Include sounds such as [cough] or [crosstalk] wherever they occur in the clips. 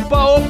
opa, opa,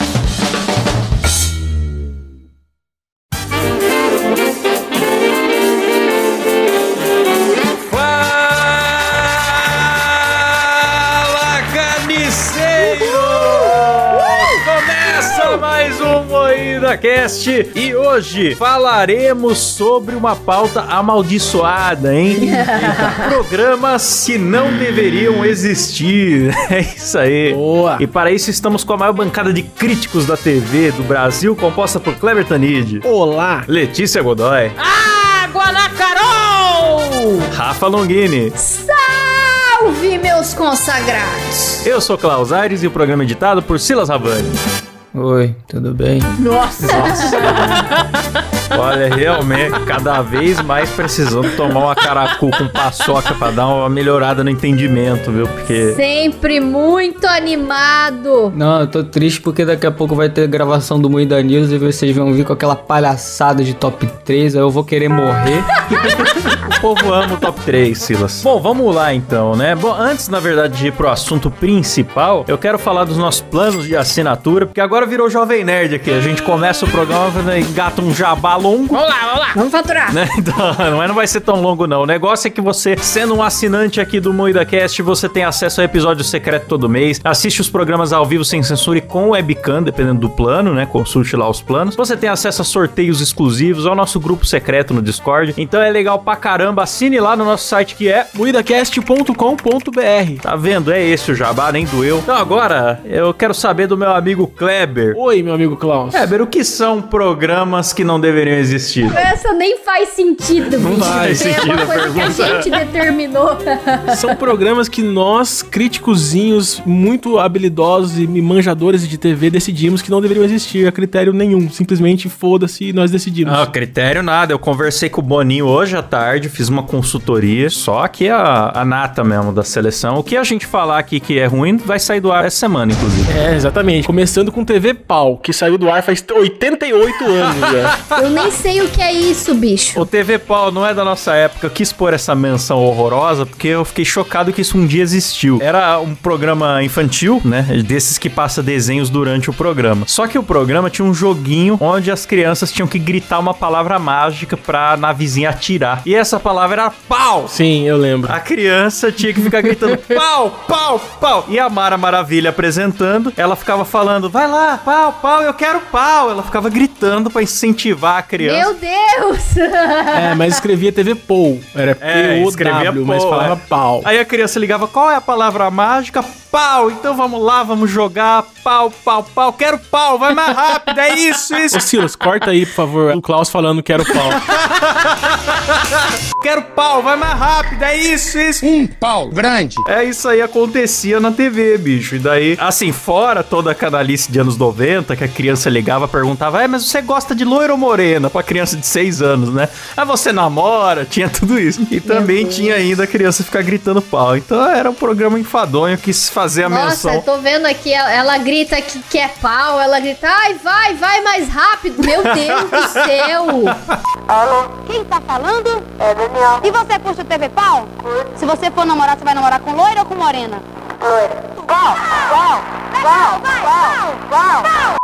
Cast e hoje falaremos sobre uma pauta amaldiçoada, hein? Eita, [laughs] Programas que não deveriam existir. [laughs] É isso aí. Boa. E para isso estamos com a maior bancada de críticos da TV do Brasil, composta por Kleber Tanid, Olá! Letícia Godoy, Água na Carol! Rafa Longini. Salve, meus consagrados! Eu sou Klaus Aires e o programa é editado por Silas Rabani. Oi, tudo bem? Nossa! [laughs] Olha, realmente, cada vez mais precisando tomar uma caracu com paçoca pra dar uma melhorada no entendimento, viu? Porque. Sempre muito animado! Não, eu tô triste porque daqui a pouco vai ter gravação do Moída News e vocês vão vir com aquela palhaçada de top 3, aí eu vou querer morrer. [laughs] O povo ama o top 3, Silas. Bom, vamos lá então, né? Bom, antes, na verdade, de ir pro assunto principal, eu quero falar dos nossos planos de assinatura, porque agora virou Jovem Nerd aqui. A gente começa o programa e engata um jabá longo. Vamos lá, vamos lá. Vamos faturar! né? [laughs] Então, não, é- não vai ser tão longo, não. O negócio é que você, sendo um assinante aqui do Moída Cast, você tem acesso a episódio secreto todo mês, assiste os programas ao vivo sem censura e com webcam, dependendo do plano, né? Consulte lá os planos. Você tem acesso a sorteios exclusivos, ao nosso grupo secreto no Discord. Então é legal pra caramba. Assine lá no nosso site que é Muidacast.com.br Tá vendo? É esse o jabá, nem doeu. Então agora, eu quero saber do meu amigo Kleber. Oi, meu amigo Klaus. Kleber, o que são programas que não deveriam existir? Essa nem faz sentido, Não bicho. faz é sentido uma a coisa que a pergunta. gente determinou. São programas que nós, críticozinhos, muito habilidosos e manjadores de TV, decidimos que não deveriam existir a critério nenhum. Simplesmente foda-se e nós decidimos. Ah, critério nada. Eu conversei com o Boninho hoje à tarde, fiz uma consultoria, só que a, a nata mesmo da seleção. O que a gente falar aqui que é ruim vai sair do ar essa semana, inclusive. É, exatamente. Começando com TV Pau, que saiu do ar faz 88 anos já. Eu nem sei o que é isso, bicho. O TV Pau não é da nossa época. Eu quis pôr essa menção horrorosa porque eu fiquei chocado que isso um dia existiu. Era um programa infantil, né? Desses que passa desenhos durante o programa. Só que o programa tinha um joguinho onde as crianças tinham que gritar uma palavra mágica pra navezinha atirar. E essa palavra era pau! Sim, eu lembro. A criança tinha que ficar gritando [laughs] pau, pau, pau. E a Mara Maravilha apresentando, ela ficava falando, vai lá, pau, pau, eu quero pau. Ela ficava gritando pra incentivar a criança. Meu Deus! [laughs] É, mas escrevia TV Pou. Era É, escrevia P-O-W, mas Pou, falava é. pau. Aí a criança ligava, qual é a palavra mágica? Pau, então vamos lá, vamos jogar. Pau, pau, pau, quero pau, vai mais rápido, é isso, isso. Ô Silas, corta aí, por favor, o Klaus falando que era o pau. [laughs] Quero pau, vai mais rápido, é isso, isso. Um pau grande. É isso aí acontecia na TV, bicho. E daí, assim, fora toda a canalice de anos 90, que a criança ligava, perguntava, é, mas você gosta de loira ou morena? Pra criança de 6 anos, né? Ah, você namora? Tinha tudo isso. E também tinha ainda a criança ficar gritando pau. Então era um programa enfadonho, quis fazer a Nossa, menção. eu tô vendo aqui, ela, ela grita que quer pau, ela grita, ai, vai, vai mais rápido. Meu Deus do [laughs] céu! Quem tá falando? É Daniel. E você curte o TV Pau? Se você for namorar, você vai namorar com loira ou com morena?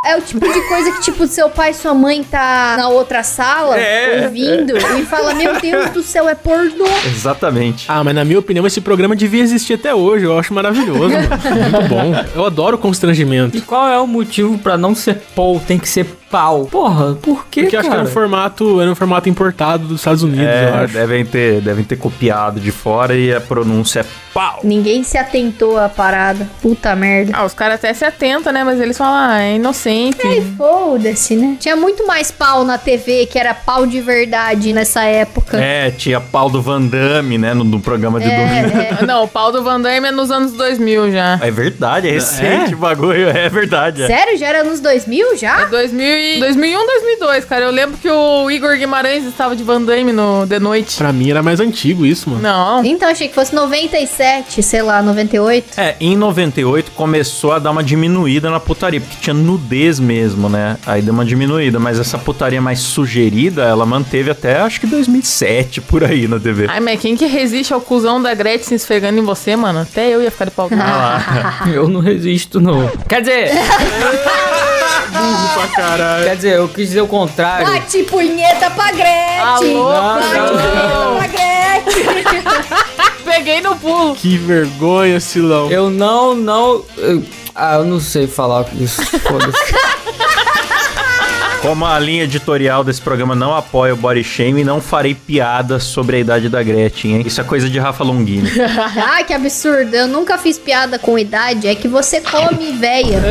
É o tipo de coisa que, tipo, seu pai e sua mãe tá na outra sala É, ouvindo e fala: Meu Deus do céu, é pornô. Exatamente. Ah, mas na minha opinião, esse programa devia existir até hoje. Eu acho maravilhoso. mano. [laughs] Muito bom. Eu adoro constrangimento. E qual é o motivo pra não ser Paul? Tem que ser pau. Porra, por que, Porque eu acho que cara? era um formato, era um formato importado dos Estados Unidos, eu É, acho. devem ter, devem ter copiado de fora e a pronúncia é pau. Ninguém se atentou à parada. Puta merda. Ah, os caras até se atentam, né? Mas eles falam, ah, é inocente. Foda-se, né? Tinha muito mais pau na TV, que era pau de verdade nessa época. É, tinha pau do Van Damme, né, no, no programa de domingo. É, é. [laughs] Não, o pau do Van Damme é nos anos 2000 já. É verdade, é recente o bagulho, é verdade. é. Sério? Já era nos 2000 já? É 2000 e... 2001, 2002, cara. Eu lembro que o Igor Guimarães estava de Van Damme no The Noite. Pra mim era mais antigo isso, mano. Não. Então, achei que fosse 97, sei lá, 98. É, em 98 começou a dar uma diminuída na putaria, porque tinha nudez mesmo, né? Aí deu uma diminuída, mas essa putaria mais sugerida, ela manteve até acho que 2007 por aí na TV. Ai, mas quem que resiste ao cuzão da Gretchen se esfregando em você, mano? Até eu ia ficar de pau. grande. [laughs] Eu não resisto, não. Quer dizer, [laughs] Burro pra caralho. Quer dizer, eu quis dizer o contrário. Bate punheta pra Gretchen! Alô, Bate punheta pra Gretchen! [laughs] Peguei no pulo. Que vergonha, Silão. Eu não, não. eu- ah, eu não sei falar isso. Foda-se. [laughs] Como a linha editorial desse programa não apoia o body shame, não farei piadas sobre a idade da Gretchen, hein? Isso é coisa de Rafa Longini. [laughs] ah, que absurdo. Eu nunca fiz piada com idade. É que você come, véia.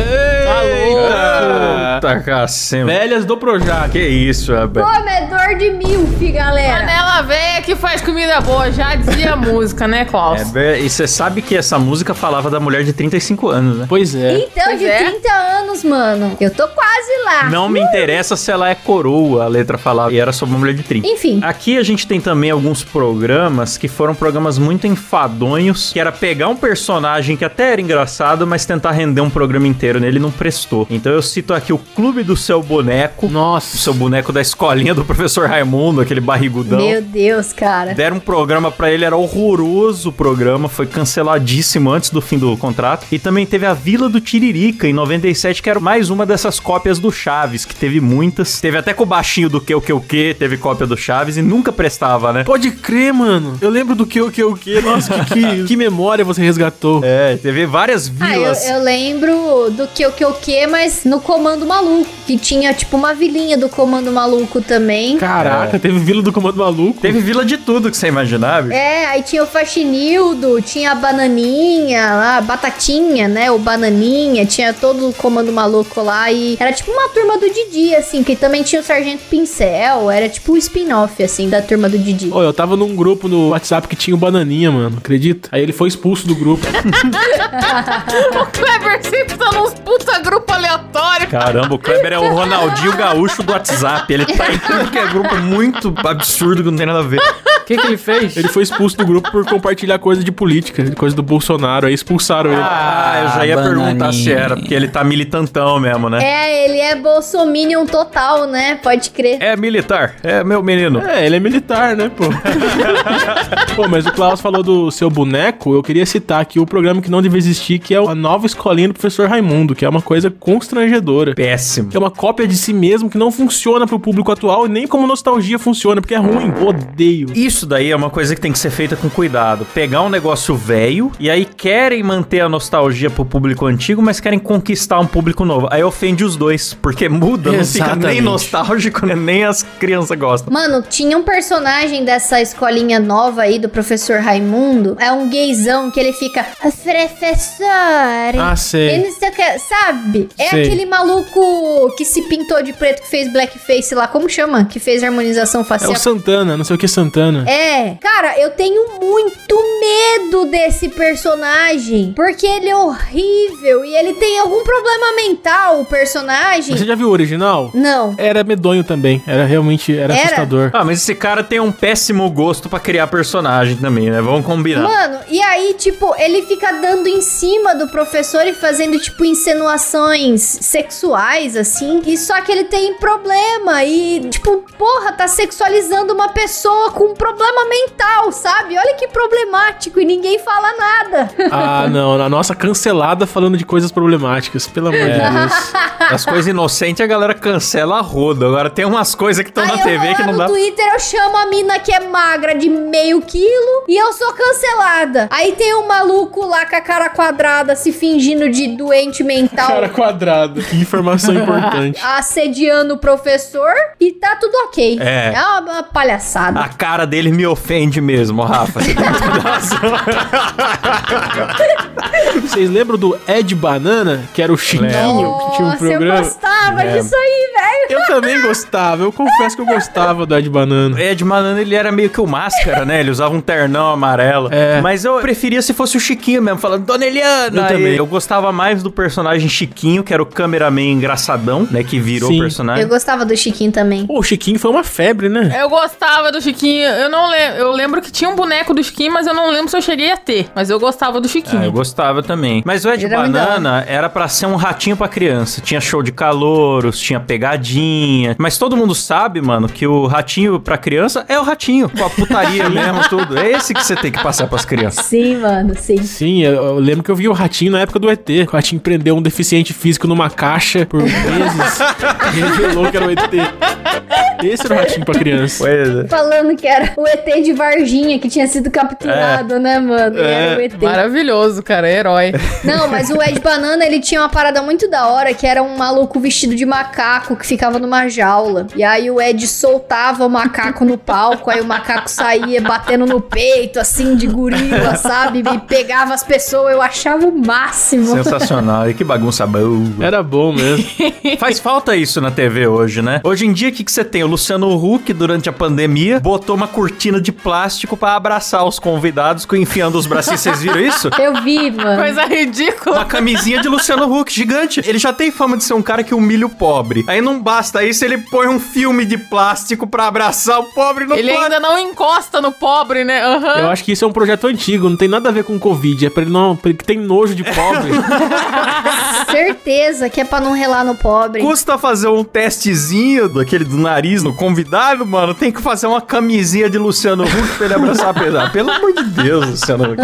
Ah, Puta cacema. Velhas do Projac. Que isso, rapaz. Comedor de milf, galera. Panela velha que faz comida boa, já dizia a música, né, Klaus? É, e você sabe que essa música falava da mulher de 35 anos, né? Pois é. Então, Pois de é. 30 anos, mano. Eu tô quase lá. Não me interessa se ela é coroa, a letra falava. E era sobre uma mulher de 30. Enfim. Aqui a gente tem também alguns programas que foram programas muito enfadonhos, que era pegar um personagem que até era engraçado, mas tentar render um programa inteiro nele não prestou. Então eu cito aqui o Clube do Seu Boneco. O Nossa. seu boneco da escolinha do professor Raimundo, aquele barrigudão. Meu Deus, cara. Deram um programa pra ele, era horroroso o programa, foi canceladíssimo antes do fim do contrato. E também teve a Vila do Tiririca em 97, que era mais uma dessas cópias do Chaves, que teve muitas. Teve até com o baixinho do que o que o que, teve cópia do Chaves e nunca prestava, né? Pode crer, mano. Eu lembro do que, o que, o que. Nossa, que, que, [laughs] que memória você resgatou. É, teve várias Ah, eu, vilas. eu lembro do que o que o que, mas no Comando Maluco, que tinha tipo uma vilinha do Comando Maluco também. Caraca, teve Vila do Comando Maluco. Teve vila de tudo que você imaginava. É, aí tinha o Faxinildo, tinha a Bananinha lá, Batatinha, né? O Bananinha, tinha todo o Comando Maluco lá e era tipo uma turma do Didi, assim, que também tinha o Sargento Pincel, era tipo um spin-off, assim, da turma do Didi. Ô, eu tava num grupo no WhatsApp que tinha o Bananinha, mano. Acredita? Aí ele foi expulso do grupo. [laughs] O Kleber sempre tá nos puta grupo aleatório. Caramba, o Kleber é o Ronaldinho Gaúcho do WhatsApp. Ele tá em tudo que é grupo muito absurdo que não tem nada a ver. O que, que ele fez? Ele foi expulso do grupo por compartilhar coisa de política, coisa do Bolsonaro. Aí expulsaram ele. Ah, eu já ia bananinha. perguntar se era, porque ele tá militantão mesmo, né? É, ele é bolsominion total, né? Pode crer. É militar, é meu menino. É, ele é militar, né, pô? [laughs] pô, mas o Klaus falou do seu boneco, eu queria citar aqui o programa que não deve existir, que é a nova escolinha do professor Raimundo, que é uma coisa constrangedora. Péssimo. Que é uma cópia de si mesmo que não funciona pro público atual e nem como nostalgia funciona, porque é ruim. Odeio. Isso daí é uma coisa que tem que ser feita com cuidado. Pegar um negócio velho e aí querem manter a nostalgia pro público antigo, mas querem conquistar um público novo. Aí ofende os dois, porque muda, não fica nem nostálgico, né? nem as crianças gostam. Mano, tinha um personagem dessa escolinha nova aí do professor Raimundo. É um gaysão que ele fica. Professor. Ah, sei. Ele não sei o que, sabe? É Sei. aquele maluco que se pintou de preto, que fez blackface lá. Como chama? Que fez harmonização É facial. o Santana, não sei o que Santana. É, cara, eu tenho muito medo desse personagem. Porque ele é horrível e ele tem algum problema mental, o personagem. Você já viu o original? Legal? Não. Era medonho também. Era realmente era, Era? assustador. Ah, mas esse cara tem um péssimo gosto pra criar personagem também, né? Vamos combinar. Mano, e aí, tipo, ele fica dando em cima do professor e fazendo, tipo, insinuações sexuais, assim. E só que ele tem problema. E, tipo, porra, tá sexualizando uma pessoa com um problema mental, sabe? Olha que problemático. E ninguém fala nada. [laughs] Ah, não. A nossa cancelada falando de coisas problemáticas. Pelo amor de Deus. [laughs] As coisas inocentes a galera cancela a roda. Agora tem umas coisas que estão na TV que não no dá. Twitter, eu chamo a mina que é magra de meio quilo e eu sou cancelada. Aí tem um maluco lá com a cara quadrada se fingindo de doente mental. Cara quadrado. Que informação [laughs] importante. assediando o professor e tá tudo ok. É. uma, uma palhaçada. A cara dele me ofende mesmo, Rafa. Você tem. Vocês lembram do Ed Banana, que era o Chiquinho, que tinha um Nossa, eu programa? gostava É. disso aí, velho. Eu também gostava, eu confesso que eu gostava do Ed Banana. Ed Manano, ele era meio que o máscara, né? Ele usava um ternão amarelo. É. Mas eu preferia se fosse o Chiquinho mesmo, falando Dona Eliana. Eu Aí também. Eu gostava mais do personagem Chiquinho, que era o cameraman engraçadão, né? Que virou Sim. o personagem. Eu gostava do Chiquinho também. Pô, o Chiquinho foi uma febre, né? Eu gostava do Chiquinho. Eu não lembro. Eu lembro que tinha um boneco do Chiquinho, mas eu não lembro se eu cheguei a ter. Mas eu gostava do Chiquinho. Ah, eu gostava também. Mas o Ed Banana era pra ser um ratinho pra criança. Tinha show de calouros, tinha pegadinha. Mas todo mundo sabe, mano, que o ratinho pra criança é o ratinho. Com a putaria [laughs] mesmo, tudo. É esse que você tem que passar pras crianças. Sim, mano, sim. Sim, eu, eu lembro que eu vi o Ratinho na época do ET. O Ratinho prendeu um deficiente físico numa caixa por meses. [laughs] e revelou que era o ET. Esse era o Ratinho pra criança. Pois é. Falando que era o ET de Varginha que tinha sido capturado, né, mano? E Era o ET. Maravilhoso, cara. Herói. Não, mas o Ed Banana, ele tinha uma parada muito da hora, que era um maluco vestido de macaco que ficava numa jaula. E aí o Ed soltava o macaco no palco, aí o macaco saía batendo no peito, assim, de gorila, sabe? E pegava as pessoas, eu achava o máximo. Sensacional. E que bagunça boa. Era bom mesmo. [laughs] Faz falta isso na TV hoje, né? Hoje em dia, o que, que você tem? O Luciano Huck, durante a pandemia, botou uma cortina de plástico pra abraçar os convidados, com- enfiando os bracinhos. Vocês viram isso? Eu vi, mano. Coisa ridícula. Uma camisinha de Luciano Huck, gigante. Ele já tem fama de ser um cara que humilha o pobre. Aí não basta isso, ele põe um filme de plástico pra abraçar o pobre no Ele ainda não encosta no pobre, né? Aham. Eu acho que isso é um projeto antigo, não tem nada a ver com Covid. É pra ele não. Pra ele que tem nojo de pobre. [laughs] Certeza que é pra não relar no pobre. Custa fazer um testezinho daquele do nariz no convidado, mano. Tem que fazer uma camisinha de Luciano Huck pra ele abraçar a pesada. Pelo amor de Deus, Luciano Huck.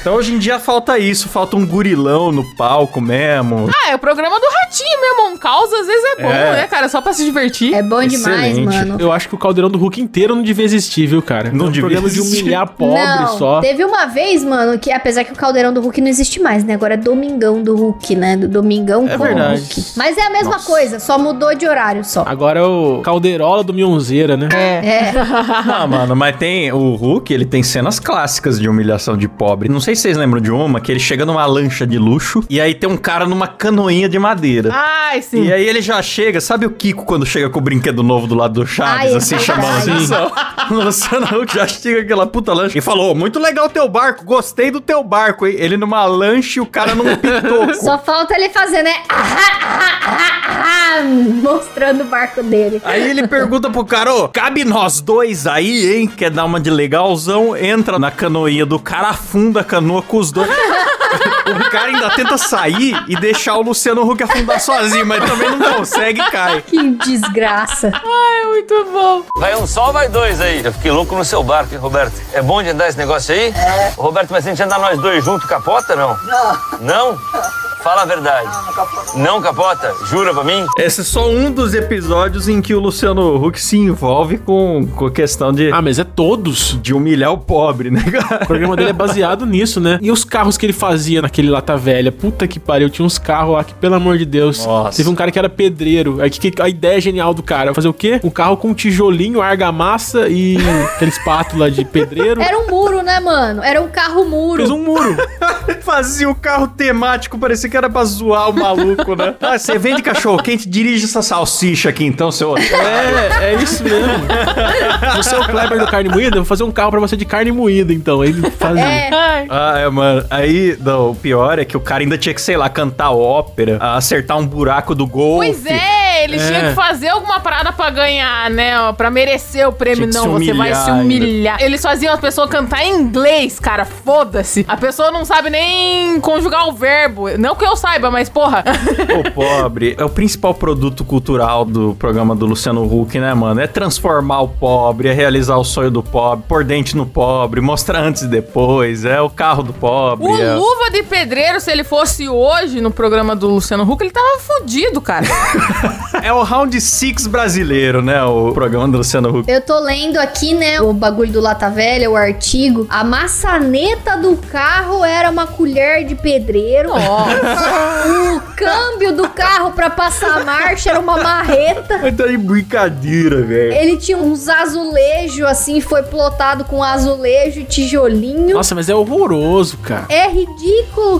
Então hoje em dia falta isso, falta um gurilão no palco mesmo. Ah, é o programa do Ratinho mesmo. Um caos às vezes é bom, É. né, cara? Só pra se divertir. É bom demais, Excelente. mano. Eu acho que o caldeirão do Hulk inteiro não devia existir, viu, cara? Não é um devia programa de existir. humilhar pobre não, só. teve uma vez, mano, que apesar que o caldeirão do Hulk não existe mais, né? Agora é Domingão do Hulk, né? Do Domingão É com verdade. Hulk. Mas é a mesma coisa, só mudou de horário só. Agora é o Calderola do Mionzeira, né? É. [laughs] Não, mano, mas tem o Hulk, ele tem cenas clássicas de humilhação de pobre. Não sei se vocês lembram de uma, que ele chega numa lancha de luxo e aí tem um cara numa canoinha de madeira. Ai, sim. E aí ele já chega, sabe o Kiko quando chega com o brinquedo novo do lado do Chaves, Ai, é assim, [laughs] verdade. chamando a atenção? Luciano Huck já chega aquela puta lancha e falou, muito legal o teu barco, gostei do teu barco, hein? Ele numa lancha e o cara num pitoco. [laughs] Só falta ele fazer, né? Ah, ah, ah, mostrando o barco dele. Aí ele pergunta pro cara, ô, cabe nós dois aí, hein? Quer dar uma de legalzão? Entra na canoinha do cara, afunda a canoa com os dois. [laughs] o cara ainda tenta sair e deixar o Luciano Huck afundar sozinho, mas também não consegue e cai. Que desgraça. Ai, muito bom. Vai um só ou vai dois aí? Eu fiquei louco no seu barco, hein, Roberto? É bom de andar esse negócio aí? É. Roberto, mas se a gente andar nós dois juntos, capota não? Não. Não? Fala a verdade. Não, não capota. Não capota? Jura pra mim? Esse é só um dos episódios em que o Luciano Huck se envolve com, com a questão de, Ah, mas é todos. de humilhar o pobre, né, O cara? programa dele é baseado nisso, né? E os carros que ele fazia naquele Lata Velha? Puta que pariu, tinha uns carros lá que, pelo amor de Deus. Nossa. Teve um cara que era pedreiro. Aí que, que- a ideia genial do cara, fazer o quê? Um carro com tijolinho, argamassa e [laughs] aquela espátula de pedreiro. Era um muro, né, mano? Era um carro muro. Fez um muro. [laughs] Fazia o carro temático, parecia que era pra zoar o maluco, né? Ah, você vende cachorro quente, dirige essa salsicha aqui então, seu... É, é isso mesmo. [laughs] Você é o Kleber do carne moída? Eu vou fazer um carro pra você de carne moída, então. Aí ele fazia. É. Ah, é, mano. Aí, o pior é que o cara ainda tinha que, sei lá, cantar ópera, acertar um buraco do golfe. Pois é, eles É. tinham que fazer alguma parada pra ganhar, né? ó, Pra merecer o prêmio. Tinha Não, você vai se humilhar humilhar. Eles faziam as pessoas cantar em inglês, cara. Foda-se. A pessoa não sabe nem conjugar o verbo. Não que eu saiba, mas porra. O pobre é o principal produto cultural do programa do Luciano Huck, né, mano? É transformar o pobre, é realizar o sonho do pobre, pôr dente no pobre, mostrar antes e depois, é o carro do pobre. O é... Luva de Pedreiro, se ele fosse hoje no programa do Luciano Huck, ele tava fudido, cara. [laughs] é o Round Six brasileiro, né? O programa do Luciano Huck. Eu tô lendo aqui, né, o bagulho do Lata Velha, o artigo. A maçaneta do carro era uma colher de pedreiro. o câmbio do carro pra passar a marcha era uma marreta. Mas tá de brincadeira, velho. Ele tinha uns azulejos, assim, foi plotado com azulejo e tijolinho. Nossa, mas é horroroso, cara. É ridículo,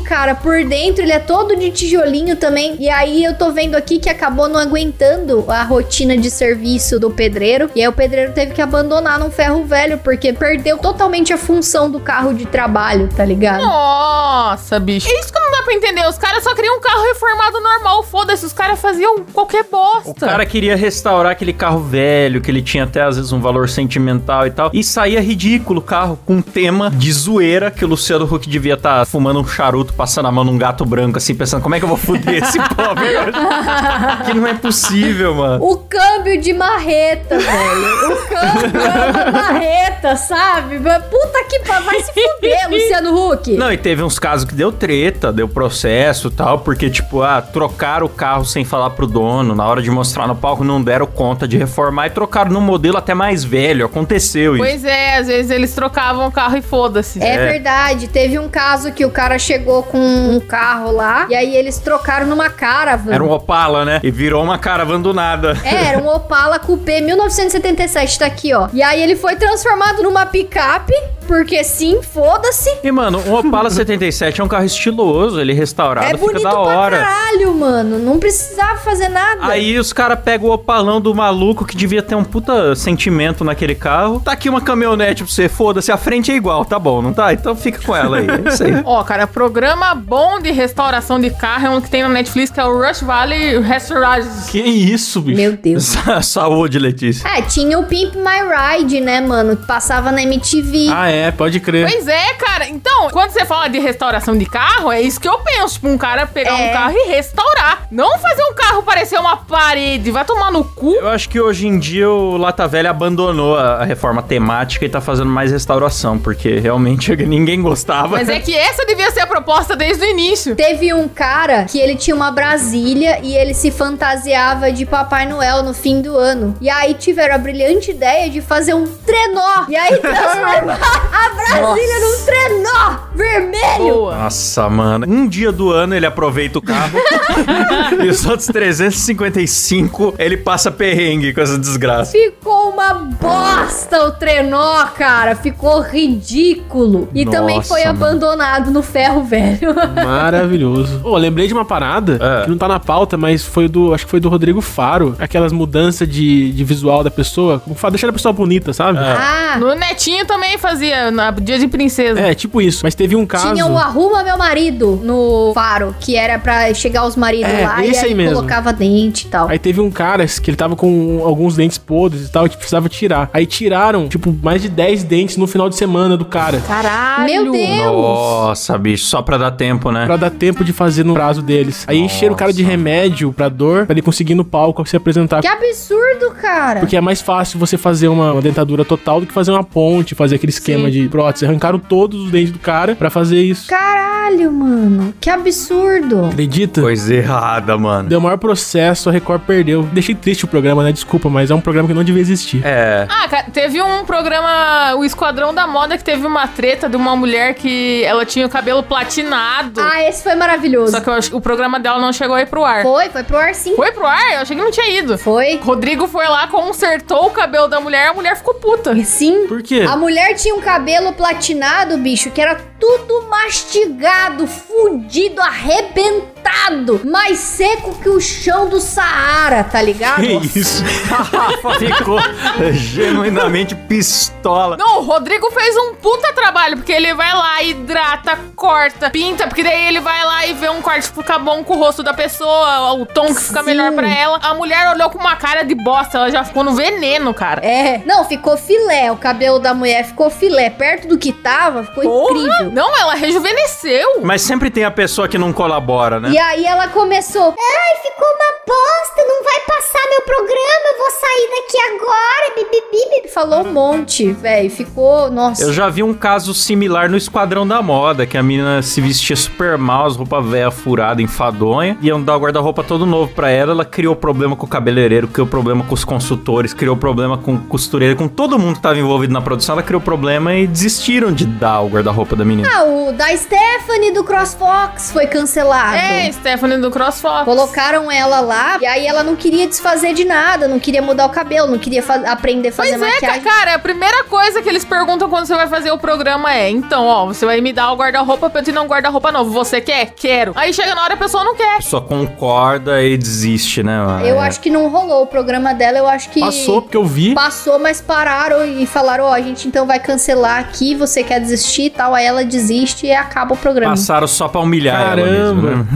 cara. Por dentro ele é todo de tijolinho também. E aí eu tô vendo aqui que acabou não aguentando a rotina de serviço do pedreiro. E aí o pedreiro teve que abandonar num ferro velho, porque perdeu totalmente a função do carro de trabalho, tá ligado? Nossa, bicho. É isso que não dá pra entender. Os caras só queriam um carro reformado normal. Foda-se, os caras faziam qualquer bosta. O cara queria restaurar aquele carro velho, que ele tinha até às vezes um valor sentimental e tal. E saía ridículo o carro, com um tema de zoeira que o Luciano Huck devia estar fumando um charuto, passando a mão num gato branco, assim, pensando como é que eu vou foder esse [laughs] pobre que não é possível, mano. O câmbio de marreta, velho. O câmbio é uma marreta, sabe? Puta que pa- vai se fuder, Luciano Huck. Não, e teve uns casos que deu treta, deu processo e tal, porque, tipo, ah, trocaram o carro sem falar pro dono, na hora de mostrar no palco, não deram conta de reformar e trocaram num modelo até mais velho. Aconteceu isso. Pois é, às vezes eles trocavam o carro e foda-se. É, verdade. Teve um caso que o cara chegou com um carro lá e aí eles trocaram numa caravan. Era um Opala, né? E virou uma caravan do nada. É, era um [laughs] Opala Coupé 1977, tá aqui, ó. E aí ele foi transformado numa picape, porque sim, foda-se. E, mano, um Opala [laughs] 77 é um carro estiloso, ele restaurado, É fica bonito da pra hora. caralho, mano. Não precisava fazer nada. Aí os caras pegam o opalão do maluco que devia ter um puta sentimento naquele carro. Tá aqui uma caminhonete pra você, foda-se, a frente é igual, tá bom, não tá? Então fica com ela aí. É isso aí. [laughs] Ó, cara, programa bom de restauração de carro é um que tem na Netflix, que é o Rush Valley Restaurants. Que isso, bicho? Meu Deus. Sa- [laughs] Saúde, Letícia. É, tinha o Pimp My Ride, né, mano? Que passava na MTV. Ah, é, pode crer. Pois é, cara. Então, quando você fala de restauração de carro, é isso que eu penso. Tipo, um cara pegar É. um carro e restaurar. Não fazer um carro parecer uma parede. Vai tomar no cu. Eu acho que hoje em dia o Lata Velha abandonou a, reforma temática e tá fazendo mais restauração, porque realmente [laughs] ninguém gostava. Mas é que essa devia ser a proposta desde o início. Teve um cara que ele tinha uma Brasília e ele se fantasiava de Papai Noel no fim do ano. E aí tiveram a brilhante ideia de fazer um trenó. E aí [laughs] transformar a Brasília num trenó vermelho. Boa. Nossa, mano. Um dia do ano ele aproveita o carro [laughs] e os outros 355 ele passa perrengue com essa desgraça. Ficou uma bosta o trenó, cara. Ficou ridículo. E também Nossa, foi mano. abandonado no ferro [laughs] velho. Maravilhoso. Ô, lembrei de uma parada É. que não tá na pauta, mas foi do. Acho que foi do Rodrigo Faro. Aquelas mudanças de, de visual da pessoa. Deixar a pessoa bonita, sabe? ah, No Netinho também fazia, na Dia de Princesa. É, tipo isso. Mas teve um caso. tinha o Arruma Meu Marido no faro, que era pra chegar os maridos É, lá e esse aí aí mesmo. colocava dente e tal. Aí teve um cara que ele tava com alguns dentes podres e tal, que precisava tirar. Aí tiraram, tipo, mais de 10 dentes no final de semana do cara. Caralho. Meu Deus. Nossa, bicho, só pra dar tempo, né? Pra dar tempo de fazer no prazo deles. Aí encheram o cara de remédio pra dor, pra ele conseguir ir no palco se apresentar. Que absurdo, cara. Porque é mais fácil você fazer uma, uma dentadura total do que fazer uma ponte, fazer aquele esquema de prótese. Arrancaram todos os dentes do cara pra fazer isso. Caralho, mano. Que absurdo. Acredita? Coisa errada, mano. Deu o maior processo, a Record perdeu. Deixei triste o programa, né? Desculpa, mas é um programa que não devia existir. É. Ah, cara, teve um programa, o Esquadrão da Moda, que teve uma treta de uma mulher que ela tinha o cabelo platinado. Ah, esse foi maravilhoso. Só que eu acho que o programa dela não chegou aí pro ar. Foi, foi pro ar sim. Foi pro ar? Eu achei que não tinha ido. Foi. Rodrigo foi lá, consertou o cabelo da mulher, a mulher ficou puta. Sim. Por quê? A mulher tinha um cabelo platinado, bicho, que era tudo mastigado, fudido, arrebentado, mais seco que o chão do Saara, tá ligado? Que isso? Rafa [laughs] ficou genuinamente pistola. Não, o Rodrigo fez um puta trabalho, porque ele vai lá, hidrata, corta, pinta, porque daí ele vai lá e vê um corte que fica bom com o rosto da pessoa, o tom que fica Sim. melhor pra ela. A mulher olhou com uma cara de bosta, ela já ficou no veneno, cara. É, não, ficou filé. O cabelo da mulher ficou filé. Perto do que tava, ficou Porra! incrível. Não, ela rejuvenesceu. Mas sempre tem a pessoa que não colabora, né? E aí ela começou. Ai, ficou uma bosta, não vai passar meu programa, eu vou sair daqui agora. Bibi, bibi. Falou um monte, velho. Ficou. Nossa. Eu já vi um caso similar no Esquadrão da Moda, que a menina se vestia super mal, as roupas velhas furadas, enfadonha, iam dar o guarda-roupa todo novo pra ela, ela criou problema com o cabeleireiro, criou problema com os consultores, criou problema com o costureiro, com todo mundo que tava envolvido na produção, ela criou problema e desistiram de dar o guarda-roupa da menina. Ah, o da Stephanie do CrossFox foi cancelado. É, Stephanie do CrossFox. Colocaram ela lá e aí ela não queria desfazer de nada, não queria mudar o cabelo, não queria fa- aprender a fazer Pois é, maquiagem. cara, a primeira coisa que eles perguntam quando você vai fazer o programa é: então, ó, você vai me dar o guarda-roupa pra eu te dar um guarda-roupa novo. Você quer? Quero. Aí chega na hora a pessoa não quer. Só concorda e desiste, né? mano? Eu É. acho que não rolou o programa dela, eu acho que. Passou, porque eu vi. Passou, mas pararam e falaram: ó, a gente então vai cancelar aqui, você quer desistir e tal. Aí ela desiste e acaba o programa. Passaram só pra humilhar Caramba. ela mesmo, né?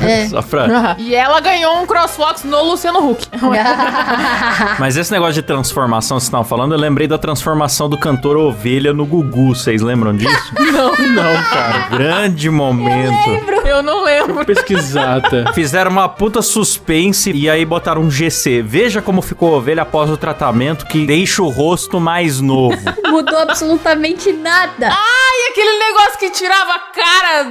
[laughs] É. só pra... e ela ganhou um CrossFox no Luciano Huck. [laughs] Mas esse negócio de transformação que vocês estavam falando, eu lembrei da transformação do cantor Ovelha no Gugu. Vocês lembram disso? [laughs] Não, não, cara. Grande momento. Eu não lembro. Pesquisata. Fizeram uma puta suspense e aí botaram um GC. Veja como ficou a ovelha após o tratamento que deixa o rosto mais novo. Mudou absolutamente nada. E aquele negócio que tirava a cara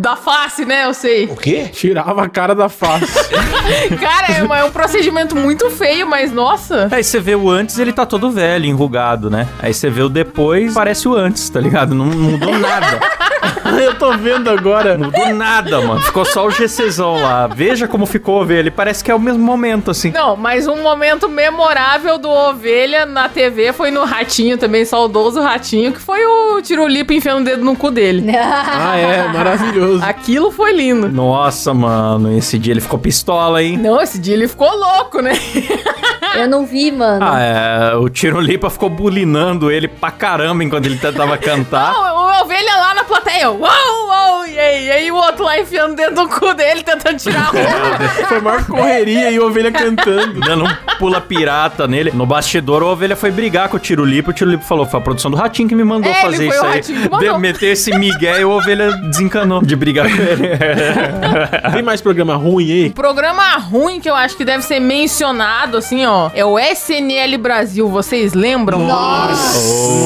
da face, né? Eu sei. Tirava a cara da face. [laughs] Cara, é, uma- é um procedimento muito feio, mas nossa. Aí você vê o antes, ele tá todo velho, enrugado, né? Aí você vê o depois, parece o antes, tá ligado? Não, não mudou nada. [laughs] eu tô vendo agora. Não mudou nada, mano. Ficou só o GCzão lá. Veja como ficou a ovelha. Ele parece que é o mesmo momento, assim. Não, mas um momento memorável do Ovelha na TV foi no Ratinho também, saudoso Ratinho, que foi o Tirulipo enfiando o dedo no cu dele. [laughs] Ah, é. Maravilhoso. Aquilo foi lindo. Nossa, mano, esse dia ele ficou pistola, hein? Não, esse dia ele ficou louco, né? [laughs] Eu não vi, mano. Ah, é. O Tirolipa ficou bulinando ele pra caramba enquanto ele tentava [laughs] cantar. Não, o Ovelha lá na plateia, uau, uau, e aí, e aí o outro lá enfiando o dedo no cu dele, tentando tirar a roupa. Foi a maior correria e a ovelha cantando. Dando um pula pirata nele. No bastidor, a ovelha foi brigar com o Tirolipa. O Tirolipa falou: foi a produção do Ratinho que me mandou É, ele fazer foi isso o aí. Ratinho que mandou. De meter esse migué e a ovelha desencanou de brigar com ele. [laughs] Tem mais programa ruim aí? Programa ruim que eu acho que deve ser mencionado, assim, ó, é o SNL Brasil, vocês lembram? Nossa.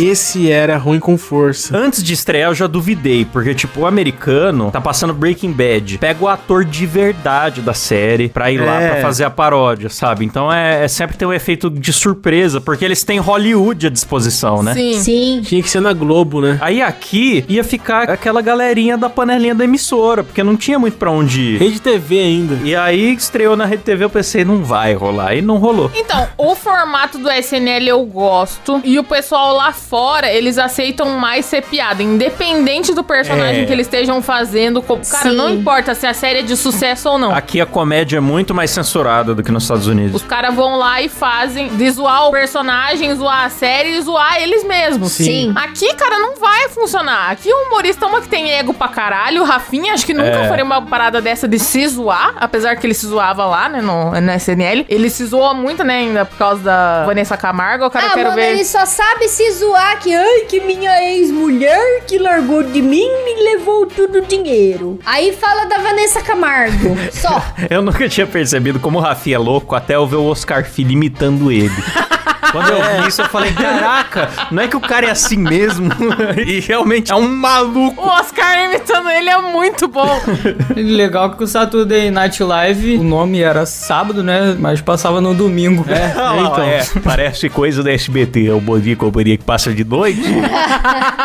Esse era ruim com força. Antes de estrear, eu já duvidei, porque, tipo, o americano tá passando Breaking Bad. Pega o ator de verdade da série pra ir lá É. pra fazer a paródia, sabe? Então é, é sempre tem um efeito de surpresa, porque eles têm Hollywood à disposição, né? Sim. Sim. Tinha que ser na Globo, né? Aí aqui ia ficar aquela galerinha da panelinha da emissora, porque não tinha muito pra onde ir. Rede TV ainda. E aí estreou na Rede TV, eu pensei, não vai rolar. E não rolou. Então, o formato do SNL eu gosto. E o pessoal lá fora, eles aceitam mais ser piada. Independente do personagem É. que eles estejam fazendo. Cara, Sim. não importa se a série é de sucesso ou não. Aqui a comédia é muito mais censurada do que nos Estados Unidos. Os caras vão lá e fazem de zoar o personagem, zoar a série e zoar eles mesmos. Sim. Aqui, cara, não vai funcionar. Aqui o humorista é uma que tem ego pra caralho. O Rafinha, acho que nunca É. faria uma parada dessa de se zoar. Apesar que ele se zoava lá, né, no, no SNL. Ele se zoa muito, né, ainda por causa da Vanessa Camargo. O cara Ah, quero mano, ver... ele só sabe se zoar que, ai, que minha ex-mulher que largou de mim me levou tudo o dinheiro. Aí fala da Vanessa Camargo. [laughs] Só. Eu nunca tinha percebido como o Rafinha é louco até eu ver o Oscar Filho imitando ele. [laughs] Quando eu vi isso, eu falei, caraca, não é que o cara é assim mesmo? [laughs] e realmente é um maluco. O Oscar imitando ele é muito bom. [laughs] Legal que o Saturday Night Live, o nome era sábado, né? Mas passava no domingo. É. Ah, [laughs] lá, então. é, parece coisa da SBT. É o Bom Dia e Companhia que passa de noite.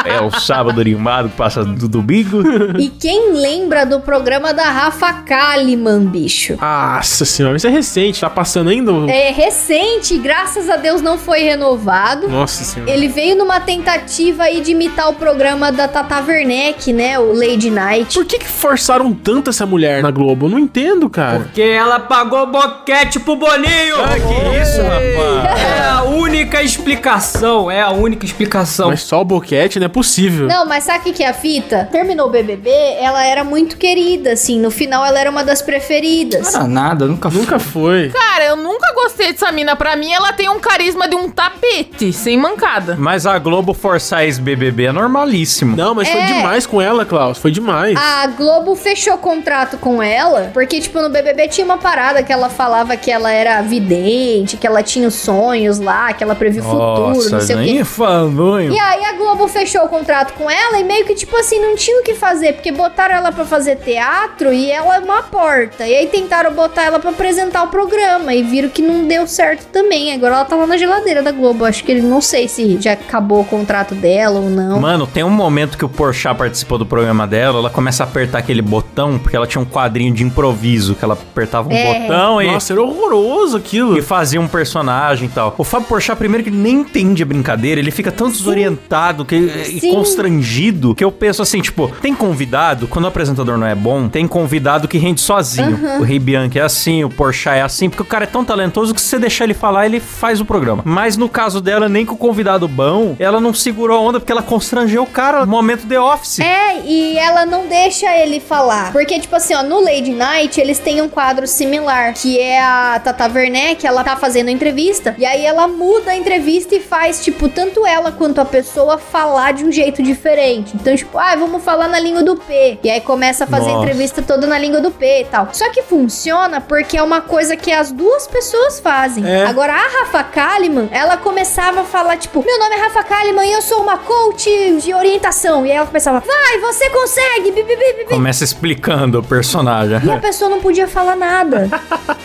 é o sábado animado que passa do domingo. E quem lembra do programa da Rafa Kalimann, bicho? Nossa senhora, isso é recente. Tá passando ainda? É recente, graças a Deus não não foi renovado. Nossa senhora. Ele veio numa tentativa aí de imitar o programa da Tata Werneck, né? O Lady Night. Por que, que forçaram tanto essa mulher na Globo? Eu não entendo, cara. Porque ela pagou boquete pro Boninho! Ah, que isso, rapaz? É a única explicação, é a única explicação. Mas só o boquete não é possível. Não, mas sabe o que, é a fita? Terminou o BBB, ela era muito querida, assim. No final, ela era uma das preferidas. Não era nada, nunca fui. Nunca foi. Cara, eu nunca gostei dessa mina. Pra mim, ela tem um carisma de um tapete, sem mancada. Mas a Globo forçar ex-BBB é normalíssimo. Não, mas foi É. demais com ela, Klaus. Foi demais. A Globo fechou contrato com ela, porque, tipo, no BBB tinha uma parada que ela falava que ela era vidente, que ela tinha os sonhos lá, que ela previa o futuro, não sei o quê. nem falou, hein? E aí a Globo fechou o contrato com ela e meio que, tipo assim, não tinha o que fazer, porque botaram ela pra fazer teatro e ela é uma porta. E aí tentaram botar ela pra apresentar o programa e viram que não deu certo também. Agora ela tá lá na geladeira da Globo. Acho que ele não sei se já acabou o contrato dela ou não. Mano, tem um momento que o Porchat participou do programa dela, ela começa a apertar aquele botão, porque ela tinha um quadrinho de improviso, que ela apertava um É. botão e, Nossa, era horroroso aquilo. e fazia um personagem e tal. O Fábio Porchat, primeiro que ele nem entende a brincadeira, ele fica tão desorientado que, e Sim. constrangido, que eu penso assim, tipo, tem convidado, quando o apresentador não é bom, tem convidado que rende sozinho. O Rei Bianchi é assim, o Porchat é assim, porque o cara é tão talentoso que se você deixar ele falar, ele faz o programa. Mas no caso dela, nem com o convidado bom, ela não segurou a onda porque ela constrangeu o cara no momento The Office. É, e ela não deixa ele falar. Porque, tipo assim, ó, no Lady Night, eles têm um quadro similar, que é a Tata Werneck, ela tá fazendo a entrevista, e aí ela muda a entrevista e faz, tipo, tanto ela quanto a pessoa falar de um jeito diferente. Então, tipo, ah, vamos falar na língua do P. E aí começa a fazer a Nossa. entrevista toda na língua do P e tal. Só que funciona porque é uma coisa que as duas pessoas fazem. É. Agora, a Rafa Kalimann, ela começava a falar, tipo, meu nome é Rafa Kalimann e eu sou uma coach de orientação. E aí ela começava, vai, você consegue, bi, bi, bi. Começa explicando o personagem. E a pessoa não podia falar nada.